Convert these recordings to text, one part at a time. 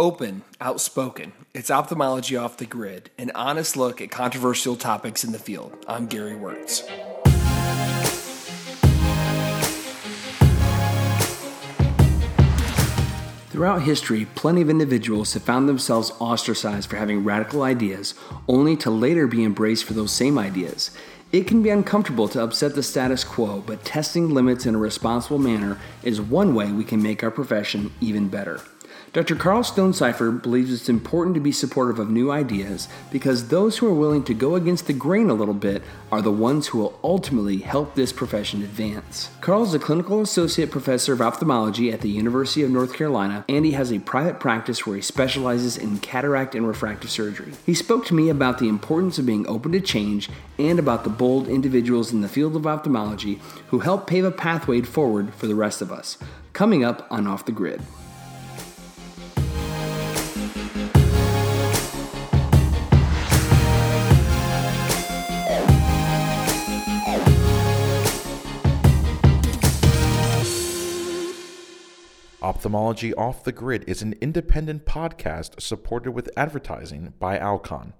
Open, outspoken. It's ophthalmology off the grid, an honest look at controversial topics in the field. I'm Gary Wörtz. Throughout history, plenty of individuals have found themselves ostracized for having radical ideas, only to later be embraced for those same ideas. It can be uncomfortable to upset the status quo, but testing limits in a responsible manner is one way we can make our profession even better. Dr. Karl Stonecipher believes it's important to be supportive of new ideas because those who are willing to go against the grain a little bit are the ones who will ultimately help this profession advance. Karl is a clinical associate professor of ophthalmology at the University of North Carolina, and he has a private practice where he specializes in cataract and refractive surgery. He spoke to me about the importance of being open to change and about the bold individuals in the field of ophthalmology who help pave a pathway forward for the rest of us. Coming up on Off the Grid. Ophthalmology Off the Grid is an independent podcast supported with advertising by Alcon.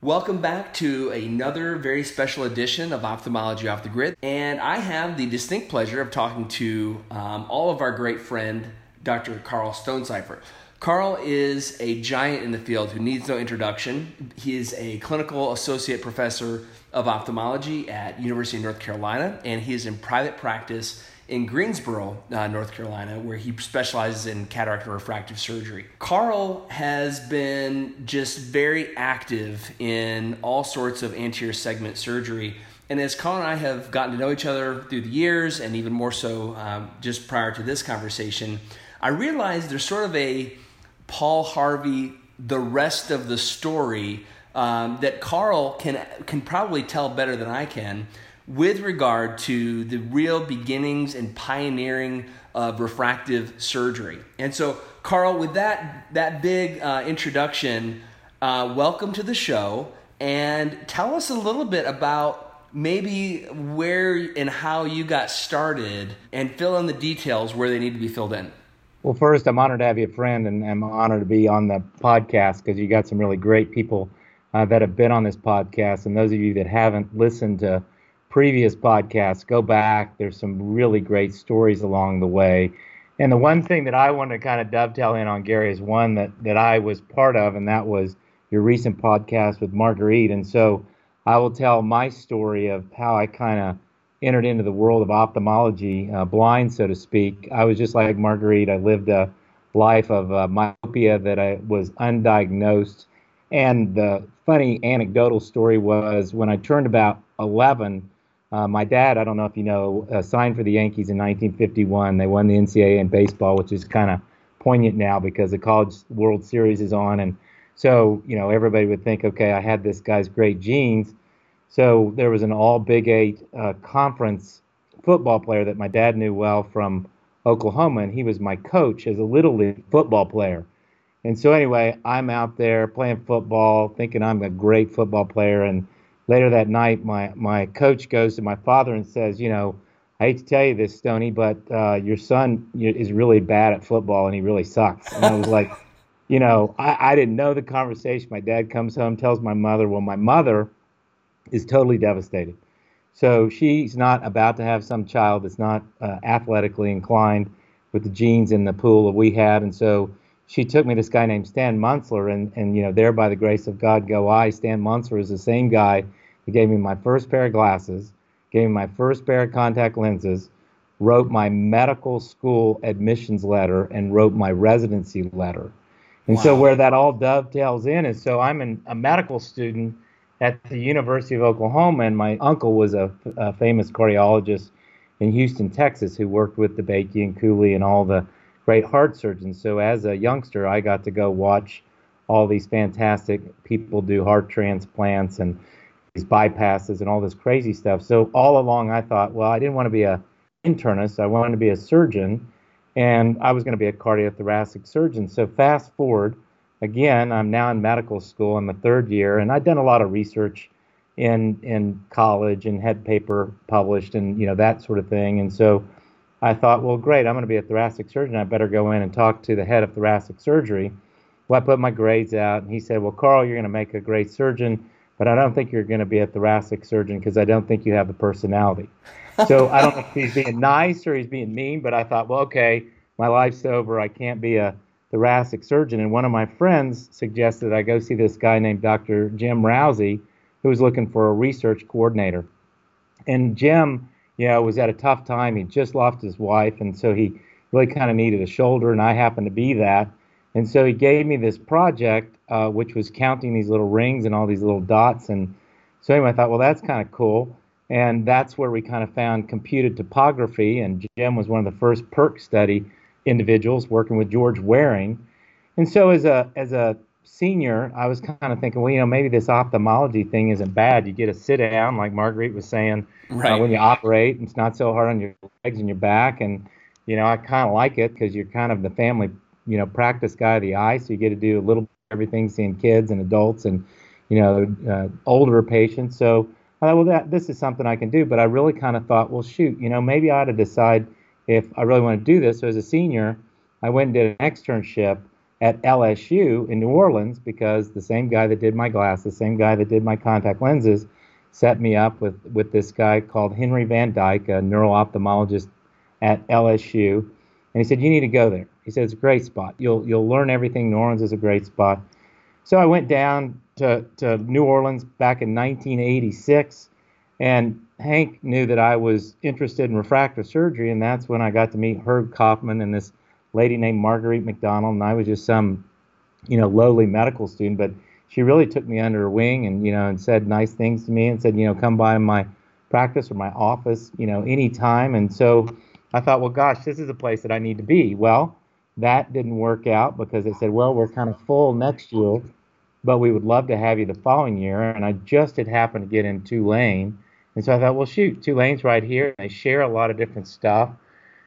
Welcome back to another very special edition of Ophthalmology Off the Grid. And I have the distinct pleasure of talking to um, all of our great friend, Dr. Karl Stonecipher. Karl is a giant in the field who needs no introduction. He is a clinical associate professor of ophthalmology at University of North Carolina, and he is in private practice in Greensboro, uh, North Carolina, where he specializes in cataract and refractive surgery. Karl has been just very active in all sorts of anterior segment surgery. And as Karl and I have gotten to know each other through the years, and even more so um, just prior to this conversation, I realized there's sort of a Paul Harvey, the rest of the story um, that Karl can can probably tell better than I can with regard to the real beginnings and pioneering of refractive surgery. And so, Karl, with that that big uh, introduction, uh, welcome to the show, and tell us a little bit about maybe where and how you got started, and fill in the details where they need to be filled in. Well, first, I'm honored to have you a friend, and I'm honored to be on the podcast because you got some really great people uh, that have been on this podcast. And those of you that haven't listened to previous podcasts, go back. There's some really great stories along the way. And the one thing that I want to kind of dovetail in on, Gary, is one that, that I was part of, and that was your recent podcast with Marguerite. And so I will tell my story of how I kind of entered into the world of ophthalmology, uh, blind, so to speak. I was just like Marguerite. I lived a life of uh, myopia that I was undiagnosed. And the funny anecdotal story was when I turned about 11, uh, my dad, I don't know if you know, uh, signed for the Yankees in 1951. They won the NCAA in baseball, which is kind of poignant now because the College World Series is on. And so, you know, everybody would think, okay, I had this guy's great genes. So there was an all Big Eight uh, conference football player that my dad knew well from Oklahoma, and he was my coach as a little league football player. And so, anyway, I'm out there playing football, thinking I'm a great football player. And later that night, my my coach goes to my father and says, you know, I hate to tell you this, Stony, but uh, your son is really bad at football and he really sucks. And I was like, you know, I, I didn't know the conversation. My dad comes home, tells my mother. Well, my mother is totally devastated. So she's not about to have some child that's not uh, athletically inclined with the genes in the pool that we had. And so she took me to this guy named Stan Munzler, and, and you know, there by the grace of God go I. Stan Munzler is the same guy who gave me my first pair of glasses, gave me my first pair of contact lenses, wrote my medical school admissions letter, and wrote my residency letter. And wow. so where that all dovetails in is so I'm an, a medical student at the University of Oklahoma, and my uncle was a, a famous cardiologist in Houston, Texas, who worked with the DeBakey and Cooley and all the great heart surgeons. So as a youngster, I got to go watch all these fantastic people do heart transplants and these bypasses and all this crazy stuff. So all along, I thought, well, I didn't want to be a internist. I wanted to be a surgeon, and I was going to be a cardiothoracic surgeon. So fast forward, again, I'm now in medical school I'm the third year, and I've done a lot of research in in college and had paper published and you know that sort of thing. And so I thought, well, great, I'm going to be a thoracic surgeon. I better go in and talk to the head of thoracic surgery. well, I put my grades out, and he said, well, Karl, you're going to make a great surgeon, but I don't think you're going to be a thoracic surgeon because I don't think you have the personality. So I don't know if he's being nice or he's being mean, but I thought, well, okay, my life's over. I can't be a thoracic surgeon. And one of my friends suggested I go see this guy named Dr. Jim Rowsey, who was looking for a research coordinator. And Jim, you know, was at a tough time. He just lost his wife, and so he really kind of needed a shoulder, and I happened to be that. And so he gave me this project, uh, which was counting these little rings and all these little dots. And so anyway, I thought, well, that's kind of cool. And that's where we kind of found computed topography. And Jim was one of the first PERK study individuals working with George Waring. And so as a as a senior, I was kind of thinking, well, you know, maybe this ophthalmology thing isn't bad. You get to sit down, like Marguerite was saying, uh, right. uh, when you operate. It's not so hard on your legs and your back. And, you know, I kind of like it because you're kind of the family, you know, practice guy of the eye. So you get to do a little bit of everything, seeing kids and adults and, you know, uh, older patients. So I thought, well, that this is something I can do. But I really kind of thought, well, shoot, you know, maybe I ought to decide if I really want to do this. So as a senior, I went and did an externship at LSU in New Orleans because the same guy that did my glasses, the same guy that did my contact lenses, set me up with, with this guy called Henry Van Dyke, a neuro-ophthalmologist at LSU. And he said, You need to go there. He said, It's a great spot. You'll, you'll learn everything. New Orleans is a great spot. So I went down to, to New Orleans back in 1986, and Hank knew that I was interested in refractive surgery, and that's when I got to meet Herb Kaufman and this lady named Marguerite McDonald, and I was just some, you know, lowly medical student, but she really took me under her wing and you know and said nice things to me and said you know come by my practice or my office you know anytime. And so I thought well gosh this is a place that I need to be. Well that didn't work out because they said well we're kind of full next year but we would love to have you the following year. And I just had happened to get in Tulane. And so I thought well shoot Tulane's right here. They share a lot of different stuff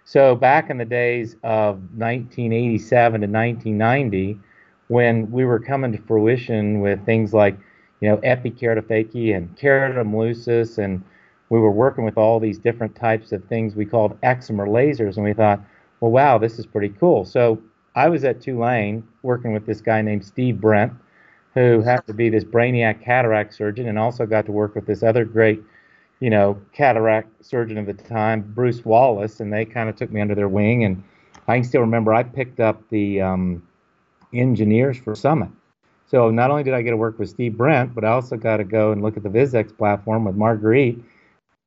so back in the days of 1987 to 1990 when we were coming to fruition with things like, you know, epikeratophakia and lucis, and we were working with all these different types of things we called excimer lasers, and we thought, well, wow, this is pretty cool. So I was at Tulane working with this guy named Steve Brint, who happened to be this brainiac cataract surgeon, and also got to work with this other great, you know, cataract surgeon of the time, Bruce Wallace, and they kind of took me under their wing. And I can still remember I picked up the um, engineers for Summit. So not only did I get to work with Steve Brint, but I also got to go and look at the VisX platform with Marguerite.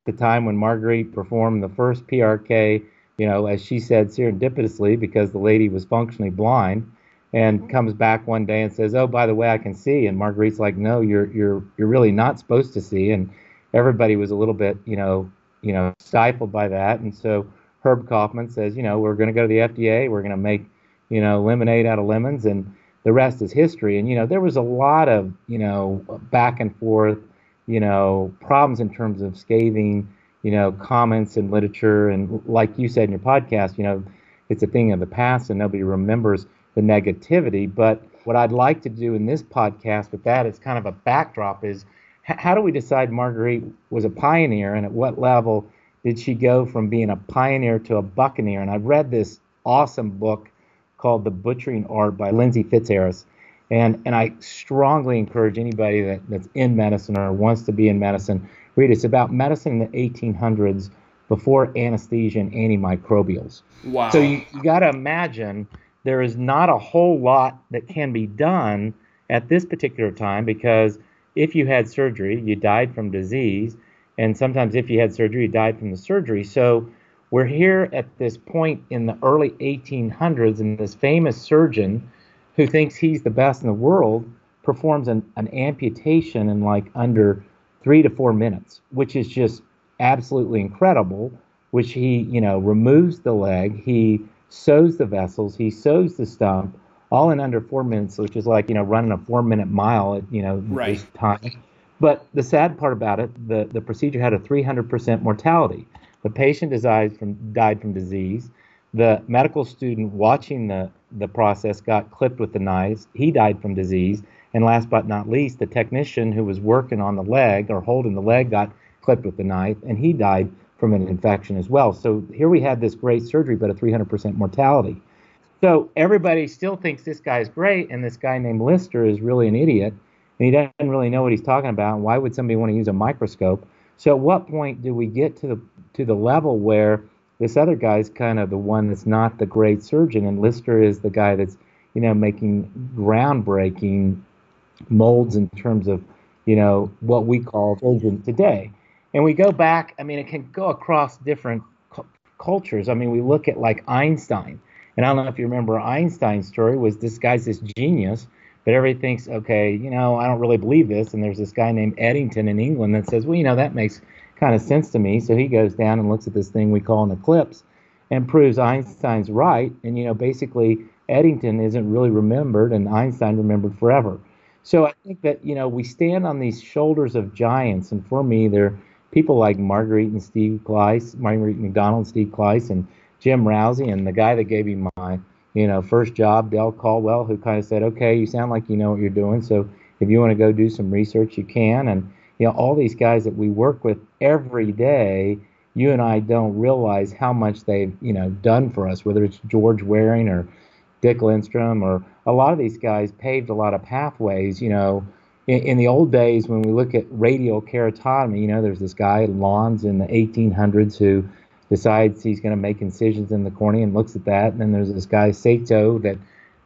The time when Marguerite performed the first PRK, you know, as she said serendipitously, because the lady was functionally blind, and comes back one day and says, "Oh, by the way, I can see." And Marguerite's like, "No, you're you're you're really not supposed to see." And everybody was a little bit, you know, you know, stifled by that. And so Herb Kaufman says, "You know, we're going to go to the FDA. We're going to make you know, lemonade out of lemons, and the rest is history. And you know, there was a lot of you know back and forth, you know, problems in terms of scathing, you know, comments and literature, and like you said in your podcast, you know, it's a thing of the past, and nobody remembers the negativity. But what I'd like to do in this podcast with that is kind of a backdrop is how do we decide Marguerite was a pioneer and at what level did she go from being a pioneer to a buccaneer? And I read this awesome book called The Butchering Art by Lindsey Fitzharris. And, and I strongly encourage anybody that, that's in medicine or wants to be in medicine, read it. It's about medicine in the 1800s before anesthesia and antimicrobials. Wow. So you, you got to imagine there is not a whole lot that can be done at this particular time because if you had surgery, you died from disease. And sometimes if you had surgery, you died from the surgery. So we're here at this point in the early 1800s, and this famous surgeon who thinks he's the best in the world performs an, an amputation in like under three to four minutes, which is just absolutely incredible. Which he, you know, removes the leg, he sews the vessels, he sews the stump, all in under four minutes, which is like you know running a four-minute mile at you know right. this time. But the sad part about it, the the procedure had a 300% mortality. The patient died from, died from disease. The medical student watching the, the process got clipped with the knives. He died from disease. And last but not least, the technician who was working on the leg or holding the leg got clipped with the knife, and he died from an infection as well. So here we had this great surgery, but a 300% mortality. So everybody still thinks this guy's great, and this guy named Lister is really an idiot, and he doesn't really know what he's talking about. Why would somebody want to use a microscope? So at what point do we get to the to the level where this other guy's kind of the one that's not the great surgeon, and Lister is the guy that's you know making groundbreaking molds in terms of you know what we call surgeon today. And we go back. I mean, it can go across different cu- cultures. I mean, we look at like Einstein and I don't know if you remember Einstein's story was this guy's this genius, but everybody thinks, okay, you know, I don't really believe this. And there's this guy named Eddington in England that says, well, you know, that makes kind of sense to me. So he goes down and looks at this thing we call an eclipse and proves Einstein's right. And, you know, basically Eddington isn't really remembered and Einstein remembered forever. So I think that, you know, we stand on these shoulders of giants. And for me, they're people like Marguerite and Steve Klyce, Marguerite McDonald, Steve Klyce, and Jim Rowsey and the guy that gave me my, you know, first job, Dale Caldwell, who kind of said, okay, you sound like you know what you're doing. So if you want to go do some research, you can. And, you know, all these guys that we work with every day, you and I don't realize how much they've, you know, done for us, whether it's George Waring or Dick Lindstrom or a lot of these guys paved a lot of pathways, you know, in, the old days when we look at radial keratotomy, you know, there's this guy, Lans, in the 1800s who decides he's going to make incisions in the cornea and looks at that. And then there's this guy Sato that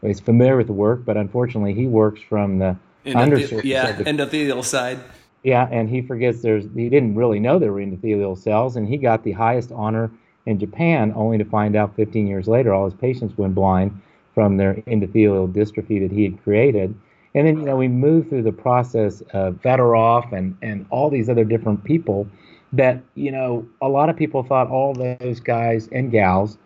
is familiar with the work, but unfortunately he works from the undersurface. Yeah, the, endothelial side. Yeah, and he forgets there's he didn't really know there were endothelial cells, and he got the highest honor in Japan, only to find out 15 years later all his patients went blind from their endothelial dystrophy that he had created. And then you know we move through the process of Fedorov and and all these other different people that you know a lot of people thought all those guys and gals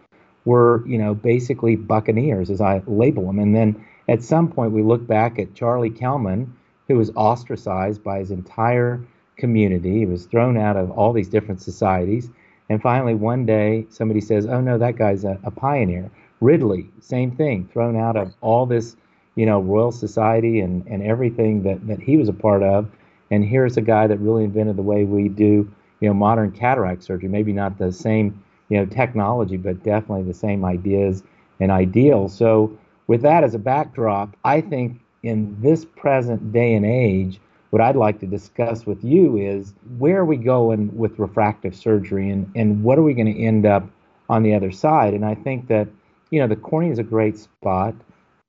were you know basically buccaneers as I label them, and then at some point we look back at Charlie Kelman, who was ostracized by his entire community. He was thrown out of all these different societies, and finally one day somebody says, "Oh no, that guy's a, a pioneer." Ridley, same thing, thrown out of all this you know Royal Society and and everything that that he was a part of. And here's a guy that really invented the way we do you know, modern cataract surgery. Maybe not the same, you know, technology, but definitely the same ideas and ideals. So with that as a backdrop, I think in this present day and age, what I'd like to discuss with you is where are we going with refractive surgery and, and what are we going to end up on the other side? And I think that, you know, the cornea is a great spot,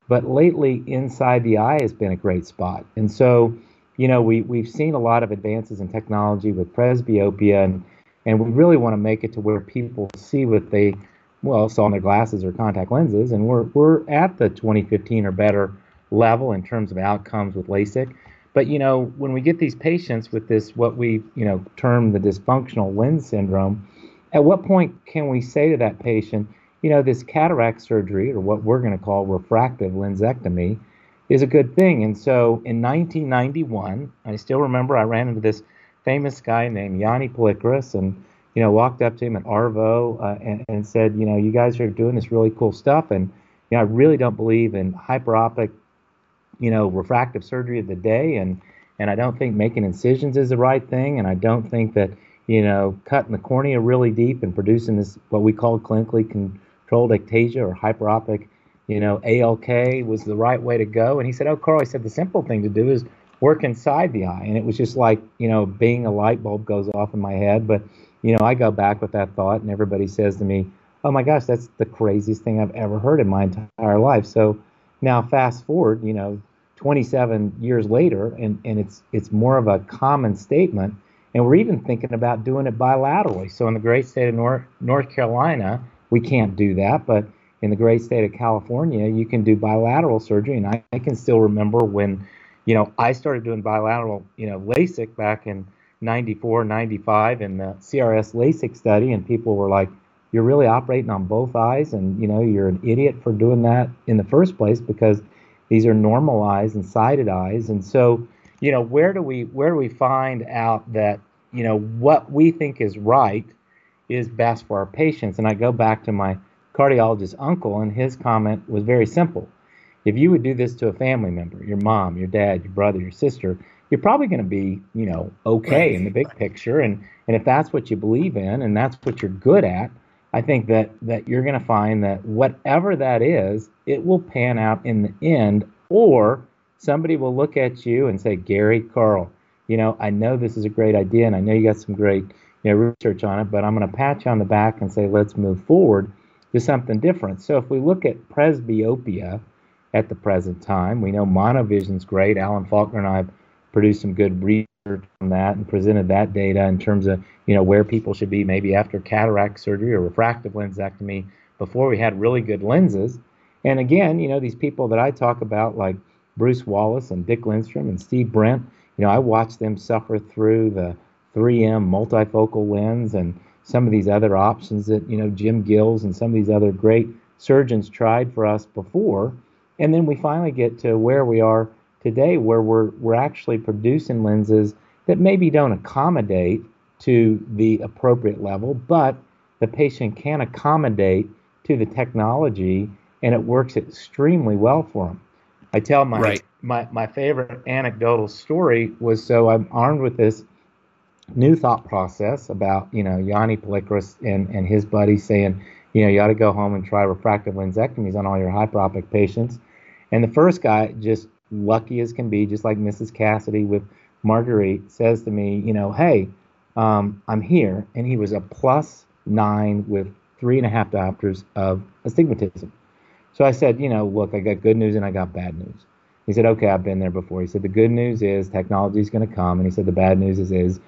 but lately inside the eye has been a great spot. And so you know, we, we've seen a lot of advances in technology with presbyopia, and, and we really want to make it to where people see what they, well, saw in their glasses or contact lenses, and we're, we're at the 2015 or better level in terms of outcomes with LASIK. But, you know, when we get these patients with this, what we, you know, term the dysfunctional lens syndrome, at what point can we say to that patient, you know, this cataract surgery, or what we're going to call refractive lensectomy, is a good thing. And so in 1991, I still remember I ran into this famous guy named Yanni Pallikaris and, you know, walked up to him at ARVO uh, and, and, said, you know, you guys are doing this really cool stuff. And, you know, I really don't believe in hyperopic, you know, refractive surgery of the day. And, and I don't think making incisions is the right thing. And I don't think that, you know, cutting the cornea really deep and producing this, what we call clinically controlled ectasia or hyperopic you know, ALK was the right way to go. And he said, Oh, Karl, he said, the simple thing to do is work inside the eye. And it was just like, you know, being a light bulb goes off in my head. But, you know, I go back with that thought, and everybody says to me, Oh my gosh, that's the craziest thing I've ever heard in my entire life. So now, fast forward, you know, 27 years later, and, and it's it's more of a common statement. And we're even thinking about doing it bilaterally. So in the great state of North, North Carolina, we can't do that, but in the great state of California, you can do bilateral surgery. And I, I, can still remember when, you know, I started doing bilateral, you know, LASIK back in 94, 95 in the CRS LASIK study. And people were like, you're really operating on both eyes. And, you know, you're an idiot for doing that in the first place because these are normal eyes and sided eyes. And so, you know, where do we, where do we find out that, you know, what we think is right is best for our patients? And I go back to my cardiologist's uncle, and his comment was very simple. If you would do this to a family member, your mom, your dad, your brother, your sister, you're probably going to be, you know, okay in the big picture. And, and if that's what you believe in and that's what you're good at, I think that that you're going to find that whatever that is, it will pan out in the end, or somebody will look at you and say, Gary Karl, you know, I know this is a great idea, and I know you got some great you know research on it, but I'm going to pat you on the back and say, let's move forward to something different. So if we look at presbyopia at the present time, we know monovision's great. Alan Faulkner and I produced some good research on that and presented that data in terms of you know where people should be maybe after cataract surgery or refractive lensectomy before we had really good lenses. And again, you know these people that I talk about like Bruce Wallace and Dick Lindstrom and Steve Brint, you know I watched them suffer through the 3M multifocal lens and some of these other options that you know Jim Gills and some of these other great surgeons tried for us before. And then we finally get to where we are today where we're we're actually producing lenses that maybe don't accommodate to the appropriate level, but the patient can accommodate to the technology and it works extremely well for them. I tell my right. my, my favorite anecdotal story was so I'm armed with this new thought process about, you know, Yanni Pallikaris and, and his buddy saying, you know, you ought to go home and try refractive lensectomies on all your hyperopic patients. And the first guy just lucky as can be, just like Mrs. Cassidy with Marguerite, says to me, you know, hey, um, I'm here. And he was a plus nine with three and a half diopters of astigmatism. So I said, you know, look, I got good news and I got bad news. He said, okay, I've been there before. He said, the good news is technology is going to come. And he said, the bad news is, is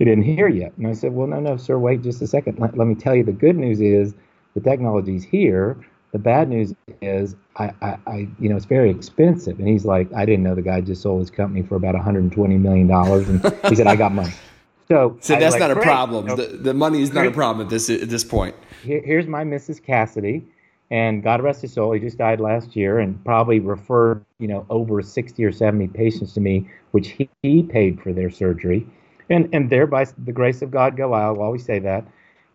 you didn't hear yet. And I said, well, no, no, sir, wait just a second. Let, let me tell you the good news is the technology's here. The bad news is, I, I, I, you know, it's very expensive. And he's like, I didn't know the guy just sold his company for about 120 million dollars, and he said, I got money. So, so that's like, not a problem. the, the money is not a problem at this at this point. Here, here's my Mrs. Cassidy, and God rest his soul, he just died last year, and probably referred, you know, over 60 or 70 patients to me, which he, he paid for their surgery, and and there by the grace of God go. I'll always say that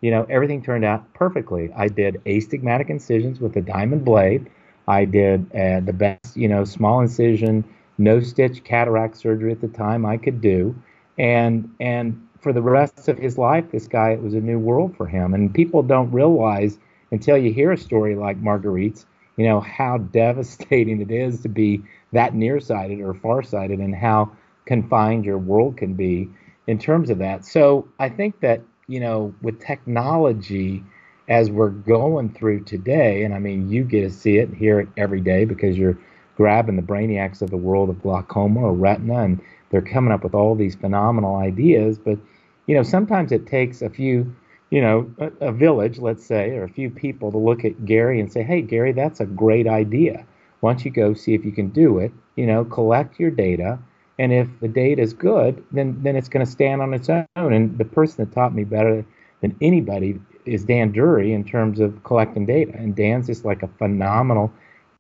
you know, everything turned out perfectly. I did astigmatic incisions with a diamond blade. I did uh, the best, you know, small incision, no stitch cataract surgery at the time I could do, and and for the rest of his life, this guy it was a new world for him. And people don't realize until you hear a story like Marguerite's, you know, how devastating it is to be that nearsighted or farsighted, and how confined your world can be in terms of that. So I think that you know, with technology as we're going through today, and I mean, you get to see it and hear it every day because you're grabbing the brainiacs of the world of glaucoma or retina, and they're coming up with all these phenomenal ideas. But, you know, sometimes it takes a few, you know, a, a village, let's say, or a few people to look at Gary and say, hey, Gary, that's a great idea. Why don't you go see if you can do it? You know, collect your data and if the data is good, then then it's going to stand on its own. And the person that taught me better than anybody is Dan Durrie in terms of collecting data. And Dan's just like a phenomenal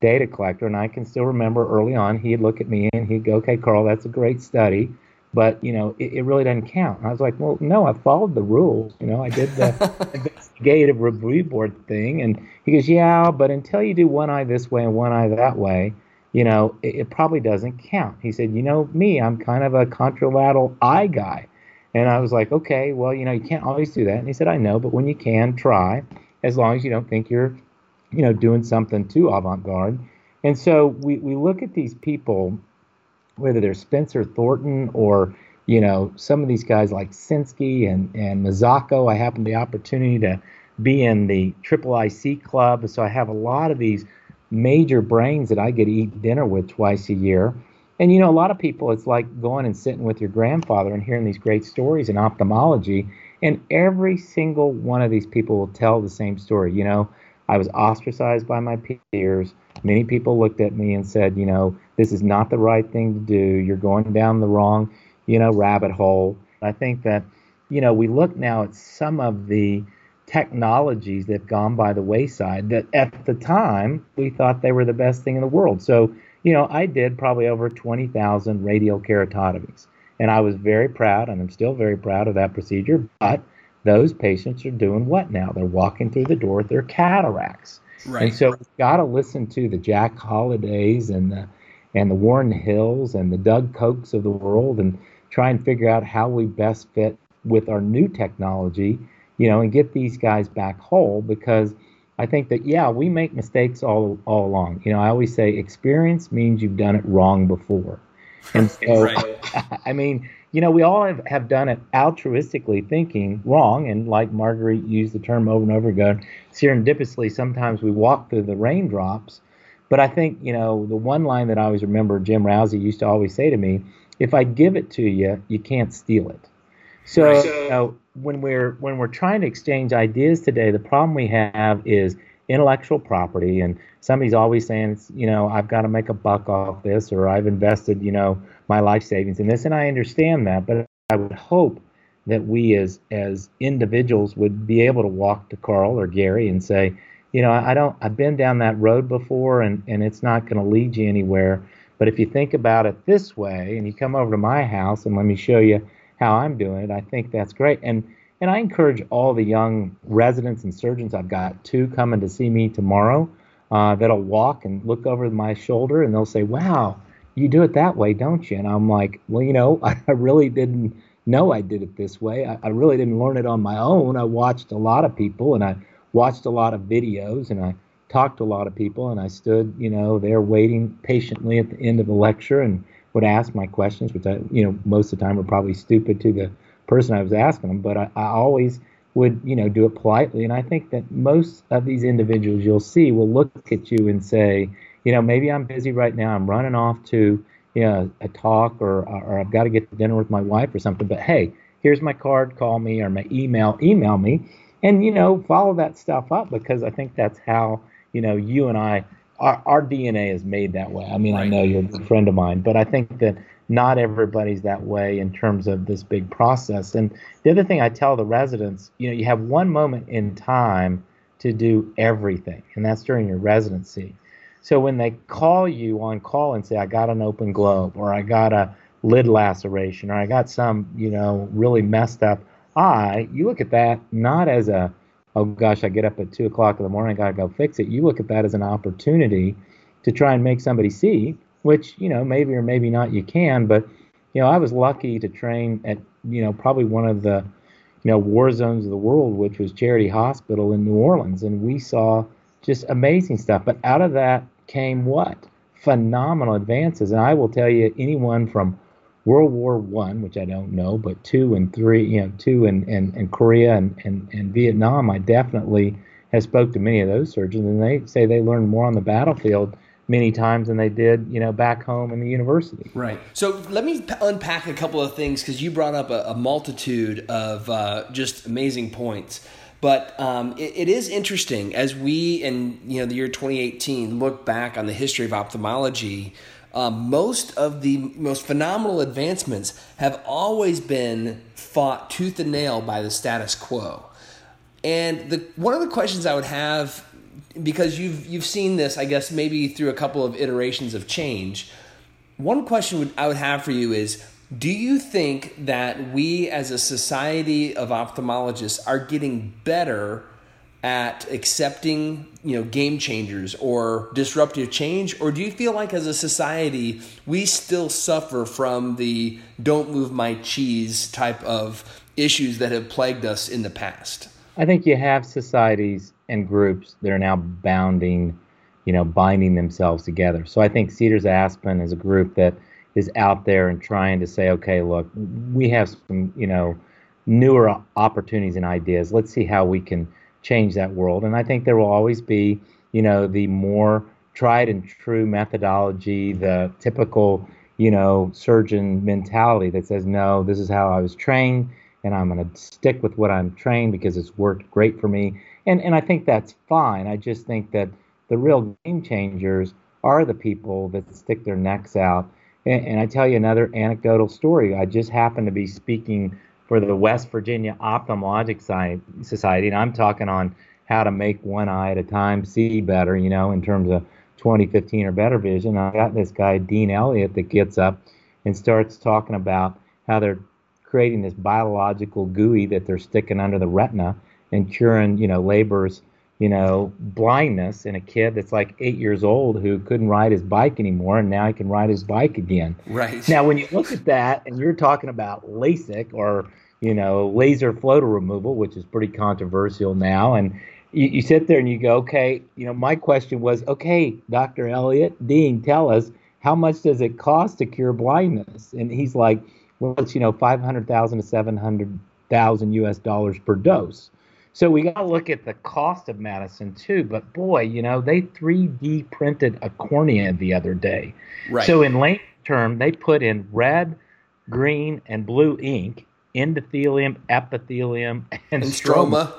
data collector. And I can still remember early on, he'd look at me and he'd go, "Okay, Karl, that's a great study." But you know, it, it really doesn't count. And I was like, well, no, I followed the rules. You know, I did the investigative review board thing, and he goes, yeah, but until you do one eye this way and one eye that way, you know, it, it, probably doesn't count. He said, you know, me, I'm kind of a contralateral eye guy. And I was like, okay, well, you know, you can't always do that. And he said, I know, but when you can, try, as long as you don't think you're, you know, doing something too avant-garde. And so we, we look at these people, whether they're Spencer Thornton or, you know, some of these guys like Sinskey and, and Mazzocco. I happen the opportunity to be in the Triple IC Club. So I have a lot of these – major brains that I get to eat dinner with twice a year. And you know, a lot of people, it's like going and sitting with your grandfather and hearing these great stories in ophthalmology. And every single one of these people will tell the same story. You know, I was ostracized by my peers. Many people looked at me and said, you know, this is not the right thing to do. You're going down the wrong, you know, rabbit hole. I think that, you know, we look now at some of the technologies that have gone by the wayside that at the time we thought they were the best thing in the world. So, you know, I did probably over 20,000 radial keratotomies. And I was very proud, and I'm still very proud of that procedure. But those patients are doing what now? They're walking through the door with their cataracts. Right. And so we've got to listen to the Jack Holladays and the and the Warren Hills and the Doug Kochs of the world and try and figure out how we best fit with our new technology you know, and get these guys back whole because I think that yeah, we make mistakes all all along. You know, I always say experience means you've done it wrong before. And so right. I mean, you know, we all have, have done it altruistically thinking wrong and like Marguerite used the term over and over again, serendipitously sometimes we walk through the raindrops. But I think, you know, the one line that I always remember Jim Rowsey used to always say to me, if I give it to you, you can't steal it. So, right. so you know, when we're when we're trying to exchange ideas today, the problem we have is intellectual property, and somebody's always saying, you know, I've got to make a buck off this, or I've invested, you know, my life savings in this, and I understand that, but I would hope that we as as individuals would be able to walk to Karl or Gary and say, you know, I don't, I've been down that road before, and and it's not going to lead you anywhere. But if you think about it this way, and you come over to my house and let me show you how I'm doing it, I think that's great. And and I encourage all the young residents and surgeons I've got two coming to see me tomorrow uh, that'll walk and look over my shoulder and they'll say, "Wow, you do it that way, don't you?" And I'm like, "Well, you know, I really didn't know I did it this way. I, I really didn't learn it on my own. I watched a lot of people and I watched a lot of videos and I talked to a lot of people and I stood, you know, there waiting patiently at the end of the lecture and would ask my questions, which I, you know, most of the time were probably stupid to the person I was asking them, but I, I always would, you know, do it politely. And I think that most of these individuals you'll see will look at you and say, you know, maybe I'm busy right now. I'm running off to, you know, a talk or, or I've got to get to dinner with my wife or something. But hey, here's my card. Call me or my email. Email me, and you know, follow that stuff up because I think that's how you know you and I our, our DNA is made that way. I mean, right. I know you're a good friend of mine, but I think that not everybody's that way in terms of this big process. And the other thing I tell the residents, you know, you have one moment in time to do everything, and that's during your residency. So when they call you on call and say, I got an open globe, or I got a lid laceration, or I got some, you know, really messed up eye, you look at that not as a oh gosh, I get up at two o'clock in the morning, I gotta go fix it. You look at that as an opportunity to try and make somebody see, which you know maybe or maybe not you can. But you know, I was lucky to train at you know probably one of the you know war zones of the world, which was Charity Hospital in New Orleans, and we saw just amazing stuff. But out of that came what? Phenomenal advances, and I will tell you, anyone from World War One, which I don't know, but two and three, you know, two and and, and Korea and, and, and Vietnam, I definitely have spoke to many of those surgeons, and they say they learned more on the battlefield many times than they did, you know, back home in the university. Right. So let me unpack a couple of things because you brought up a, a multitude of uh, just amazing points. But um, it, it is interesting as we in you know the year 2018 look back on the history of ophthalmology. Um, most of the most phenomenal advancements have always been fought tooth and nail by the status quo. And the one of the questions I would have, because you've you've seen this, I guess maybe through a couple of iterations of change. One question would, I would have for you is: Do you think that we, as a society of ophthalmologists, are getting better? At accepting you know game changers or disruptive change? Or do you feel like as a society we still suffer from the don't move my cheese type of issues that have plagued us in the past? I think you have societies and groups that are now bounding you know binding themselves together. So i think cedars aspen is a group that is out there and trying to say okay look we have some you know newer opportunities and ideas. Let's see how we can change that world. And I think there will always be, you know, the more tried and true methodology, the typical, you know, surgeon mentality that says, no, this is how I was trained, and I'm going to stick with what I'm trained because it's worked great for me. And and I think that's fine. I just think that the real game changers are the people that stick their necks out. And, and I tell you another anecdotal story. I just happened to be speaking for the West Virginia Ophthalmologic Society, and I'm talking on how to make one eye at a time see better, you know, in terms of 2015 or better vision. I got this guy, Dean Eliott, that gets up and starts talking about how they're creating this biological gooey that they're sticking under the retina and curing, you know, Leber's, you know, blindness in a kid that's like eight years old who couldn't ride his bike anymore, and now he can ride his bike again. Right. Now, when you look at that, and you're talking about LASIK or you know, laser floater removal, which is pretty controversial now. And you, you sit there and you go, okay, you know, my question was, okay, Dr. Eliott Dean, tell us how much does it cost to cure blindness? And he's like, well, it's you know, five hundred thousand to seven hundred thousand U.S. dollars per dose. So we got to look at the cost of Madison too. But boy, you know, they 3D printed a cornea the other day. Right. So in late term, they put in red, green, and blue ink, endothelium, epithelium, and, and stroma,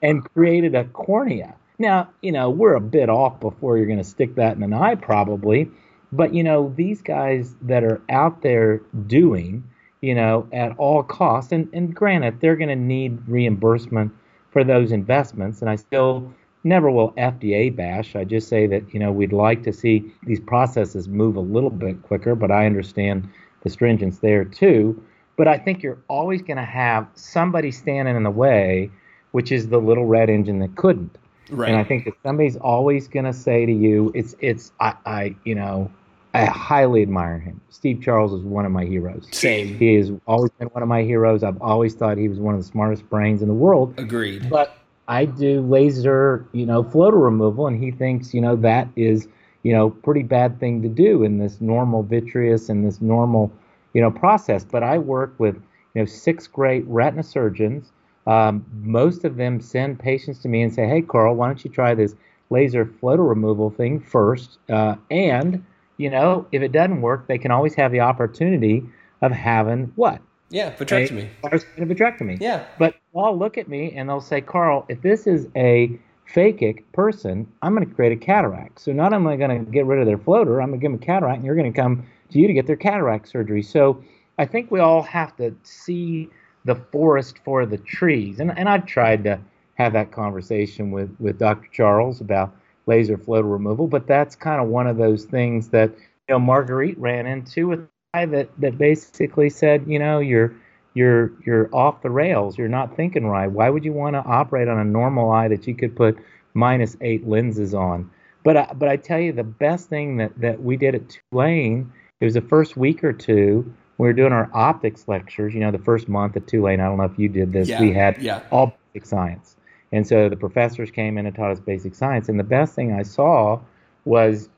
and created a cornea. Now, you know, we're a bit off before you're going to stick that in an eye, probably. But, you know, these guys that are out there doing, you know, at all costs, and, and granted, they're going to need reimbursement for those investments. And I still never will FDA bash. I just say that, you know, we'd like to see these processes move a little bit quicker, but I understand the stringence there too. But I think you're always going to have somebody standing in the way, which is the little red engine that couldn't. Right. And I think that somebody's always going to say to you, it's, it's, I, I, you know, I highly admire him. Steve Charles is one of my heroes. Same. He has always been one of my heroes. I've always thought he was one of the smartest brains in the world. Agreed. But I do laser, you know, floater removal, and he thinks, you know, that is, you know, pretty bad thing to do in this normal vitreous and this normal, you know, process. But I work with, you know, six great retina surgeons. Um, most of them send patients to me and say, hey, Karl, why don't you try this laser floater removal thing first? Uh, and you know, if it doesn't work, they can always have the opportunity of having what? Yeah, vitrectomy. A vitrectomy. Yeah. But they'll look at me and they'll say, Karl, if this is a phakic person, I'm going to create a cataract. So not only am I going to get rid of their floater, I'm going to give them a cataract, and you're going to come to you to get their cataract surgery. So I think we all have to see the forest for the trees. And, and I've tried to have that conversation with, with Dr. Charles about laser floater removal. But that's kind of one of those things that you know Marguerite ran into with guy that that basically said, you know, you're you're you're off the rails. You're not thinking right. Why would you want to operate on a normal eye that you could put minus eight lenses on? But I, but I tell you, the best thing that that we did at Tulane, it was the first week or two. We were doing our optics lectures. You know, the first month at Tulane. I don't know if you did this. Yeah, we had yeah. all basic science. And so the professors came in and taught us basic science. And the best thing I saw was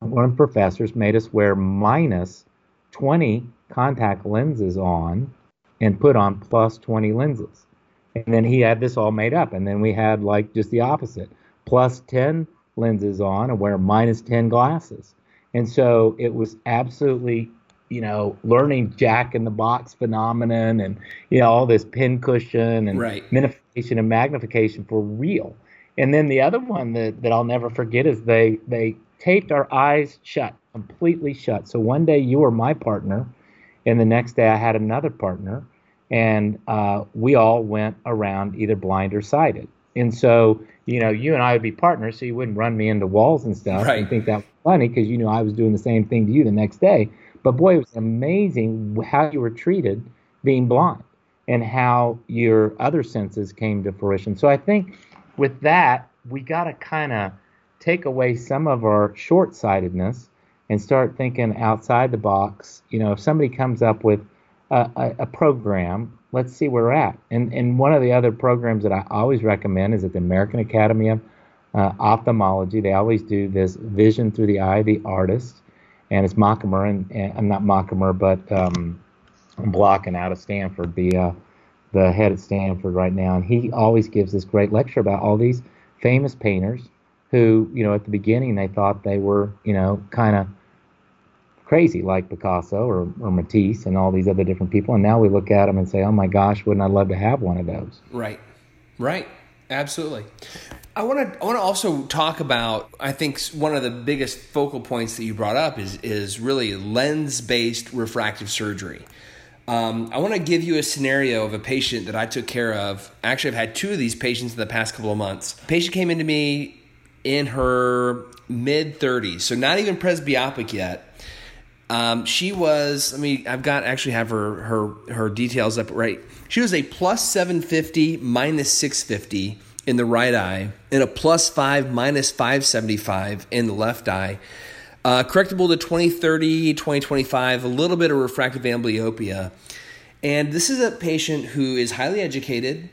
one of the professors made us wear minus 20 contact lenses on and put on plus 20 lenses. And then he had this all made up. And then we had like just the opposite plus 10 lenses on and wear minus 10 glasses. And so it was absolutely you know, learning Jack in the Box phenomenon and you know all this pin cushion and right. minification and magnification for real. And then the other one that, that I'll never forget is they they taped our eyes shut, completely shut. So one day you were my partner, and the next day I had another partner, and uh, we all went around either blind or sighted. And so you know, you and I would be partners, so you wouldn't run me into walls and stuff right. and think that was funny because you knew I was doing the same thing to you the next day. But boy, it was amazing how you were treated being blind and how your other senses came to fruition. So I think with that, we got to kind of take away some of our short sightedness and start thinking outside the box. You know, if somebody comes up with a, a, a, program, let's see where we're at. And, and one of the other programs that I always recommend is at the American Academy of uh, Ophthalmology. They always do this Vision Through the Eye the Artist and it's Mockimer, and, and I'm not Mockimer, but um, I'm blocking out of Stanford, the uh, the head at Stanford right now, and he always gives this great lecture about all these famous painters who, you know, at the beginning they thought they were, you know, kind of crazy like Picasso or, or Matisse and all these other different people, and now we look at them and say, oh my gosh, wouldn't I love to have one of those? Right, right, absolutely. I want to I want to also talk about I think one of the biggest focal points that you brought up is is really lens based refractive surgery. Um, I want to give you a scenario of a patient that I took care of. Actually, I've had two of these patients in the past couple of months. patient came into me in her mid 30s, so not even presbyopic yet. Um, she was. I mean, I've got actually have her her her details up right. She was a plus 750 minus 650 in the right eye and a plus 5 minus 575 in the left eye. Uh, correctable to 2030, 2025, a little bit of refractive amblyopia. And this is a patient who is highly educated.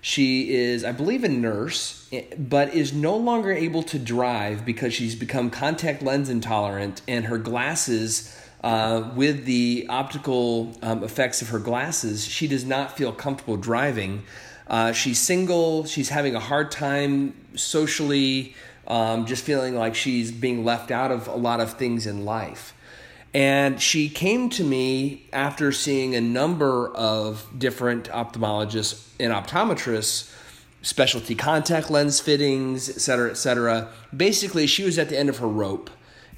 She is, I believe, a nurse, eh, but is no longer able to drive because she's become contact lens intolerant, and her glasses, uh, with the optical um, effects of her glasses, she does not feel comfortable driving. Uh, she's single. She's having a hard time socially, um, just feeling like she's being left out of a lot of things in life. And she came to me after seeing a number of different ophthalmologists and optometrists, specialty contact lens fittings, et cetera, et cetera. Basically, she was at the end of her rope.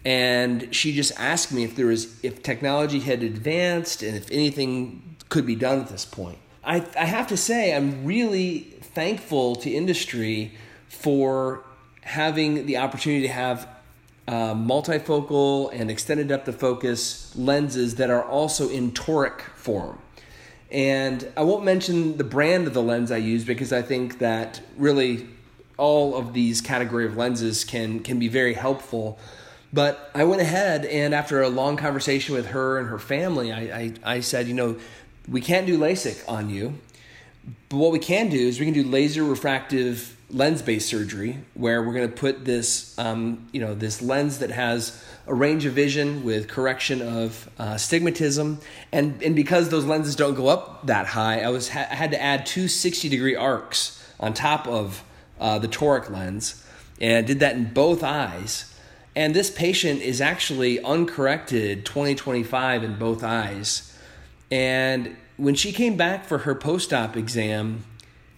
And she just asked me if there was if technology had advanced and if anything could be done at this point. I, I have to say I'm really thankful to industry for having the opportunity to have uh, multifocal and extended depth of focus lenses that are also in toric form. And I won't mention the brand of the lens I use because I think that really all of these category of lenses can can be very helpful. But I went ahead and after a long conversation with her and her family, I, I, I said, you know, we can't do LASIK on you, but what we can do is we can do laser refractive lens-based surgery where we're going to put this um, you know this lens that has a range of vision with correction of uh, stigmatism. And and because those lenses don't go up that high i was ha- I had to add two 60 degree arcs on top of uh, the toric lens and I did that in both eyes and this patient is actually uncorrected 2025 in both eyes and when she came back for her post-op exam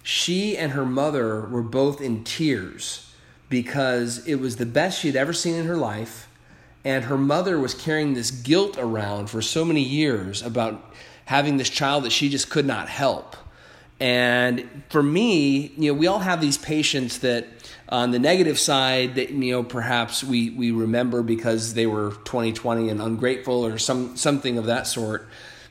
she and her mother were both in tears because it was the best she had ever seen in her life. And her mother was carrying this guilt around for so many years about having this child that she just could not help. And for me, you know, we all have these patients that on the negative side that you know perhaps we we remember because they were 2020 and ungrateful or some something of that sort.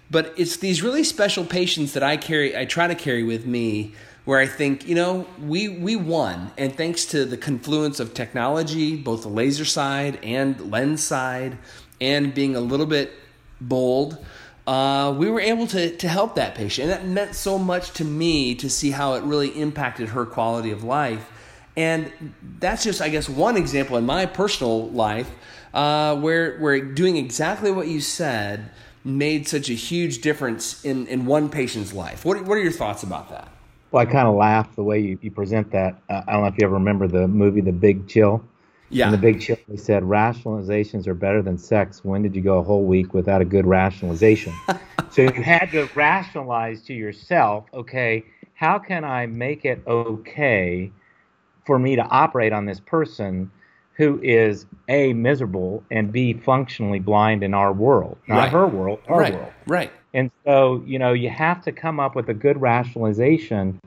But it's these really special patients that I carry I try to carry with me where I think, you know, we we won, and thanks to the confluence of technology, both the laser side and lens side, and being a little bit bold, uh, we were able to to help that patient, and that meant so much to me to see how it really impacted her quality of life. And that's just, I guess, one example in my personal life uh, where where doing exactly what you said made such a huge difference in in one patient's life. What what are your thoughts about that? Well, I kind of laugh the way you, you present that. Uh, I don't know if you ever remember the movie The Big Chill. Yeah. In The Big Chill, they said rationalizations are better than sex. When did you go a whole week without a good rationalization? so you had to rationalize to yourself, okay, how can I make it okay for me to operate on this person who is a miserable and b functionally blind in our world, not right. her world, our right. world. Right. And so, you know, you have to come up with a good rationalization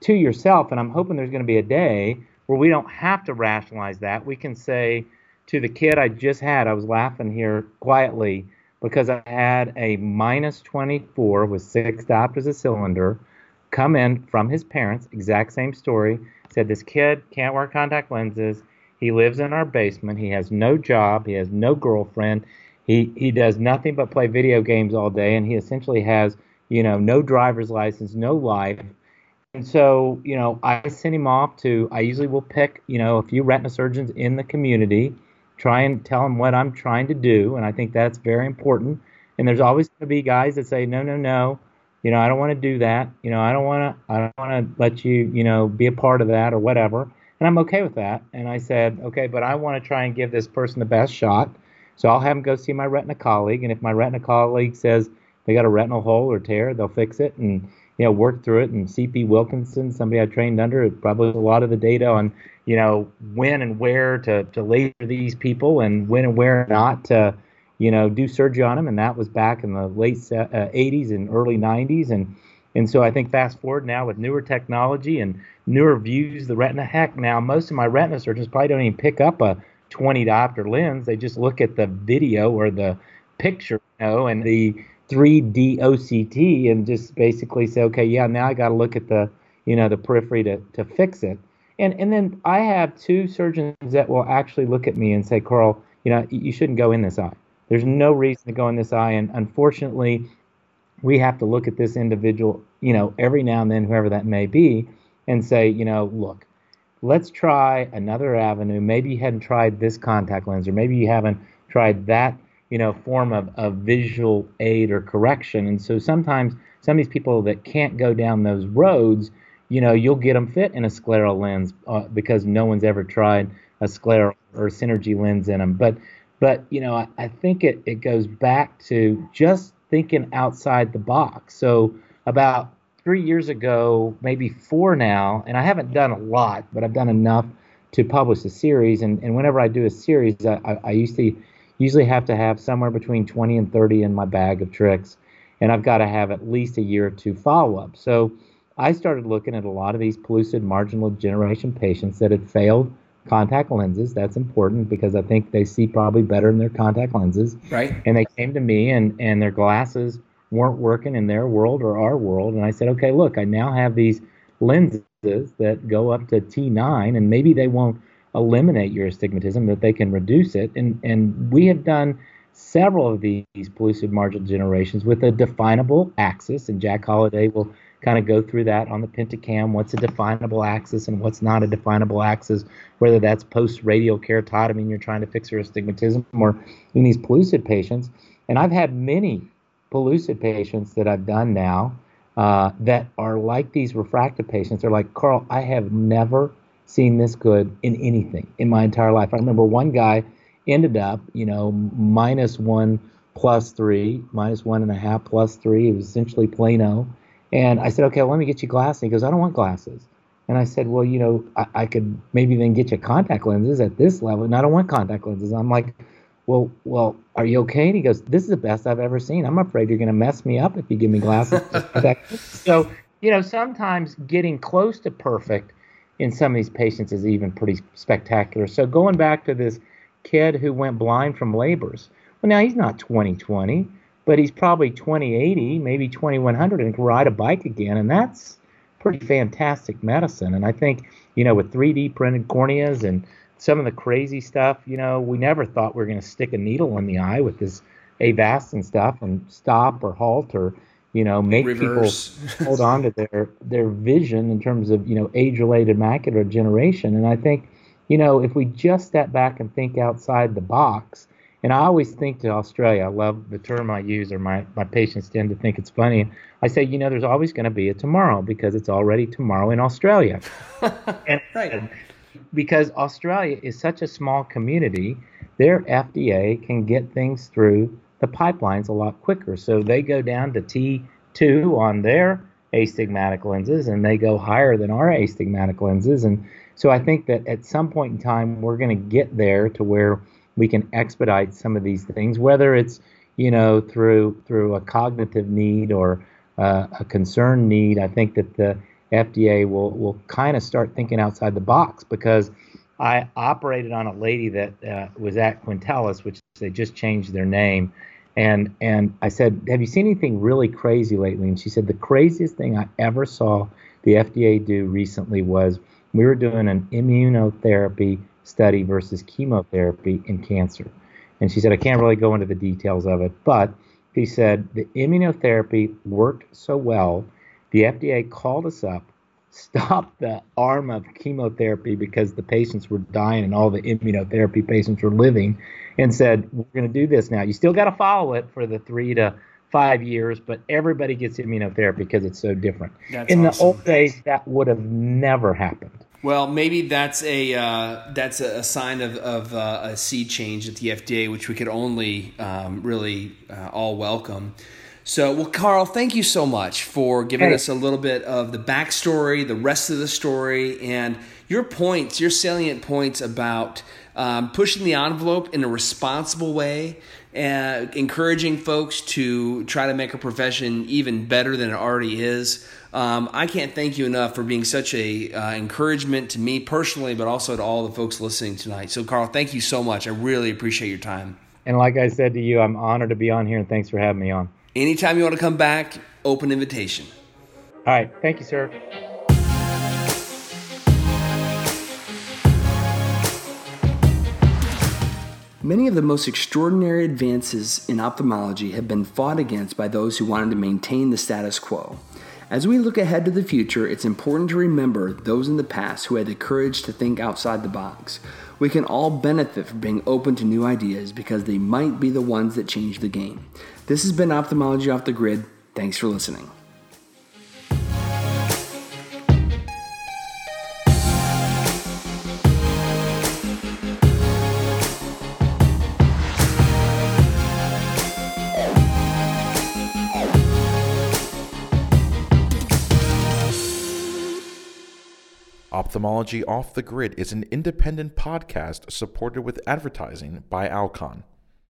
to yourself. And I'm hoping there's going to be a day where we don't have to rationalize that. We can say to the kid I just had, I was laughing here quietly because I had a minus 24 with six diopters a cylinder come in from his parents, exact same story. Said this kid can't wear contact lenses. He lives in our basement. He has no job. He has no girlfriend. He he does nothing but play video games all day, and he essentially has you know no driver's license, no life. And so you know I send him off to. I usually will pick you know a few retina surgeons in the community, try and tell him what I'm trying to do, and I think that's very important. And there's always going to be guys that say no, no, no. You know, I don't want to do that. You know, I don't want to. I don't want to let you, you know, be a part of that or whatever. And I'm okay with that. And I said, okay, but I want to try and give this person the best shot. So I'll have them go see my retina colleague, and if my retina colleague says they got a retinal hole or tear, they'll fix it and you know work through it. And CP Wilkinson, somebody I trained under, probably a lot of the data on you know when and where to to laser these people and when and where not to you know do surgery on them. And that was back in the late uh, 80s and early 90s. And and so I think fast forward now with newer technology and newer views, the retina. Heck, now most of my retina surgeons probably don't even pick up a 20 diopter lens. They just look at the video or the picture, you know, and the 3D OCT and just basically say, okay, yeah, now I got to look at the, you know, the periphery to, to fix it. And and then I have two surgeons that will actually look at me and say, Karl, you know, you shouldn't go in this eye. There's no reason to go in this eye. And unfortunately, we have to look at this individual, you know, every now and then, whoever that may be, and say, you know, look, let's try another avenue. Maybe you hadn't tried this contact lens, or maybe you haven't tried that, you know, form of, of visual aid or correction. And so sometimes some of these people that can't go down those roads, you know, you'll get them fit in a scleral lens uh, because no one's ever tried a scleral or synergy lens in them. But, but you know, I, I think it, it goes back to just thinking outside the box. So about three years ago, maybe four now, and I haven't done a lot, but I've done enough to publish a series. And, and whenever I do a series, I, I, I used to usually have to have somewhere between 20 and 30 in my bag of tricks, and I've got to have at least a year or two follow up. So I started looking at a lot of these pellucid marginal degeneration patients that had failed contact lenses. That's important because I think they see probably better in their contact lenses. Right. And they came to me and, and their glasses weren't working in their world or our world. And I said, okay, look, I now have these lenses that go up to T9, and maybe they won't eliminate your astigmatism, but they can reduce it. And, and we have done several of these pellucid marginal generations with a definable axis, and Jack Holladay will kind of go through that on the Pentacam. What's a definable axis and what's not a definable axis, whether that's post radial keratotomy and you're trying to fix your astigmatism or in these pellucid patients. And I've had many pellucid patients that I've done now uh, that are like these refractive patients. They're like, Karl, I have never seen this good in anything in my entire life. I remember one guy ended up, you know, minus one plus three, minus one and a half plus three. It was essentially plano and I said, okay, well, let me get you glasses. He goes, I don't want glasses. And I said, well, you know, I, I, could maybe then get you contact lenses at this level, and I don't want contact lenses. I'm like, well, well, are you okay? And he goes, this is the best I've ever seen. I'm afraid you're going to mess me up if you give me glasses. so, you know, sometimes getting close to perfect in some of these patients is even pretty spectacular. So going back to this kid who went blind from labors, well, now he's not 2020 but he's probably 2080, maybe 2100, and can ride a bike again, and that's pretty fantastic medicine. And I think, you know, with 3D printed corneas and some of the crazy stuff, you know, we never thought we were going to stick a needle in the eye with this Avastin stuff and stop or halt or, you know, make Reverse. people hold on to their their vision in terms of, you know, age-related macular degeneration. And I think, you know, if we just step back and think outside the box and I always think to Australia, I love the term I use, or my, my patients tend to think it's funny. I say, you know, there's always going to be a tomorrow because it's already tomorrow in Australia. and right. because Australia is such a small community, their FDA can get things through the pipelines a lot quicker. So they go down to T2 on their astigmatic lenses and they go higher than our astigmatic lenses. And so I think that at some point in time, we're going to get there to where we can expedite some of these things, whether it's you know through through a cognitive need or uh, a concern need. I think that the FDA will will kind of start thinking outside the box because I operated on a lady that uh, was at Quintiles, which they just changed their name. And and I said, "Have you seen anything really crazy lately?" And she said, "The craziest thing I ever saw the FDA do recently was we were doing an immunotherapy study versus chemotherapy in cancer. And she said, I can't really go into the details of it, but she said the immunotherapy worked so well, the FDA called us up, stopped the arm of chemotherapy because the patients were dying and all the immunotherapy patients were living, and said, We're going to do this now. You still got to follow it for the three to five years, but everybody gets immunotherapy because it's so different. That's In awesome. the old days, that would have never happened. Well, maybe that's a uh, that's a, sign of, of uh, a sea change at the FDA, which we could only um, really uh, all welcome. So, well, Karl, thank you so much for giving hey. us a little bit of the backstory, the rest of the story, and your points, your salient points about um, pushing the envelope in a responsible way, and encouraging folks to try to make a profession even better than it already is. Um, I can't thank you enough for being such a uh, encouragement to me personally, but also to all the folks listening tonight. So, Karl, thank you so much. I really appreciate your time. And like I said to you, I'm honored to be on here, and thanks for having me on. Anytime you want to come back, open invitation. All right. Thank you, sir. Many of the most extraordinary advances in ophthalmology have been fought against by those who wanted to maintain the status quo. As we look ahead to the future, it's important to remember those in the past who had the courage to think outside the box. We can all benefit from being open to new ideas because they might be the ones that change the game. This has been Ophthalmology Off the Grid. Thanks for listening. Ophthalmology Off the Grid is an independent podcast supported with advertising by Alcon.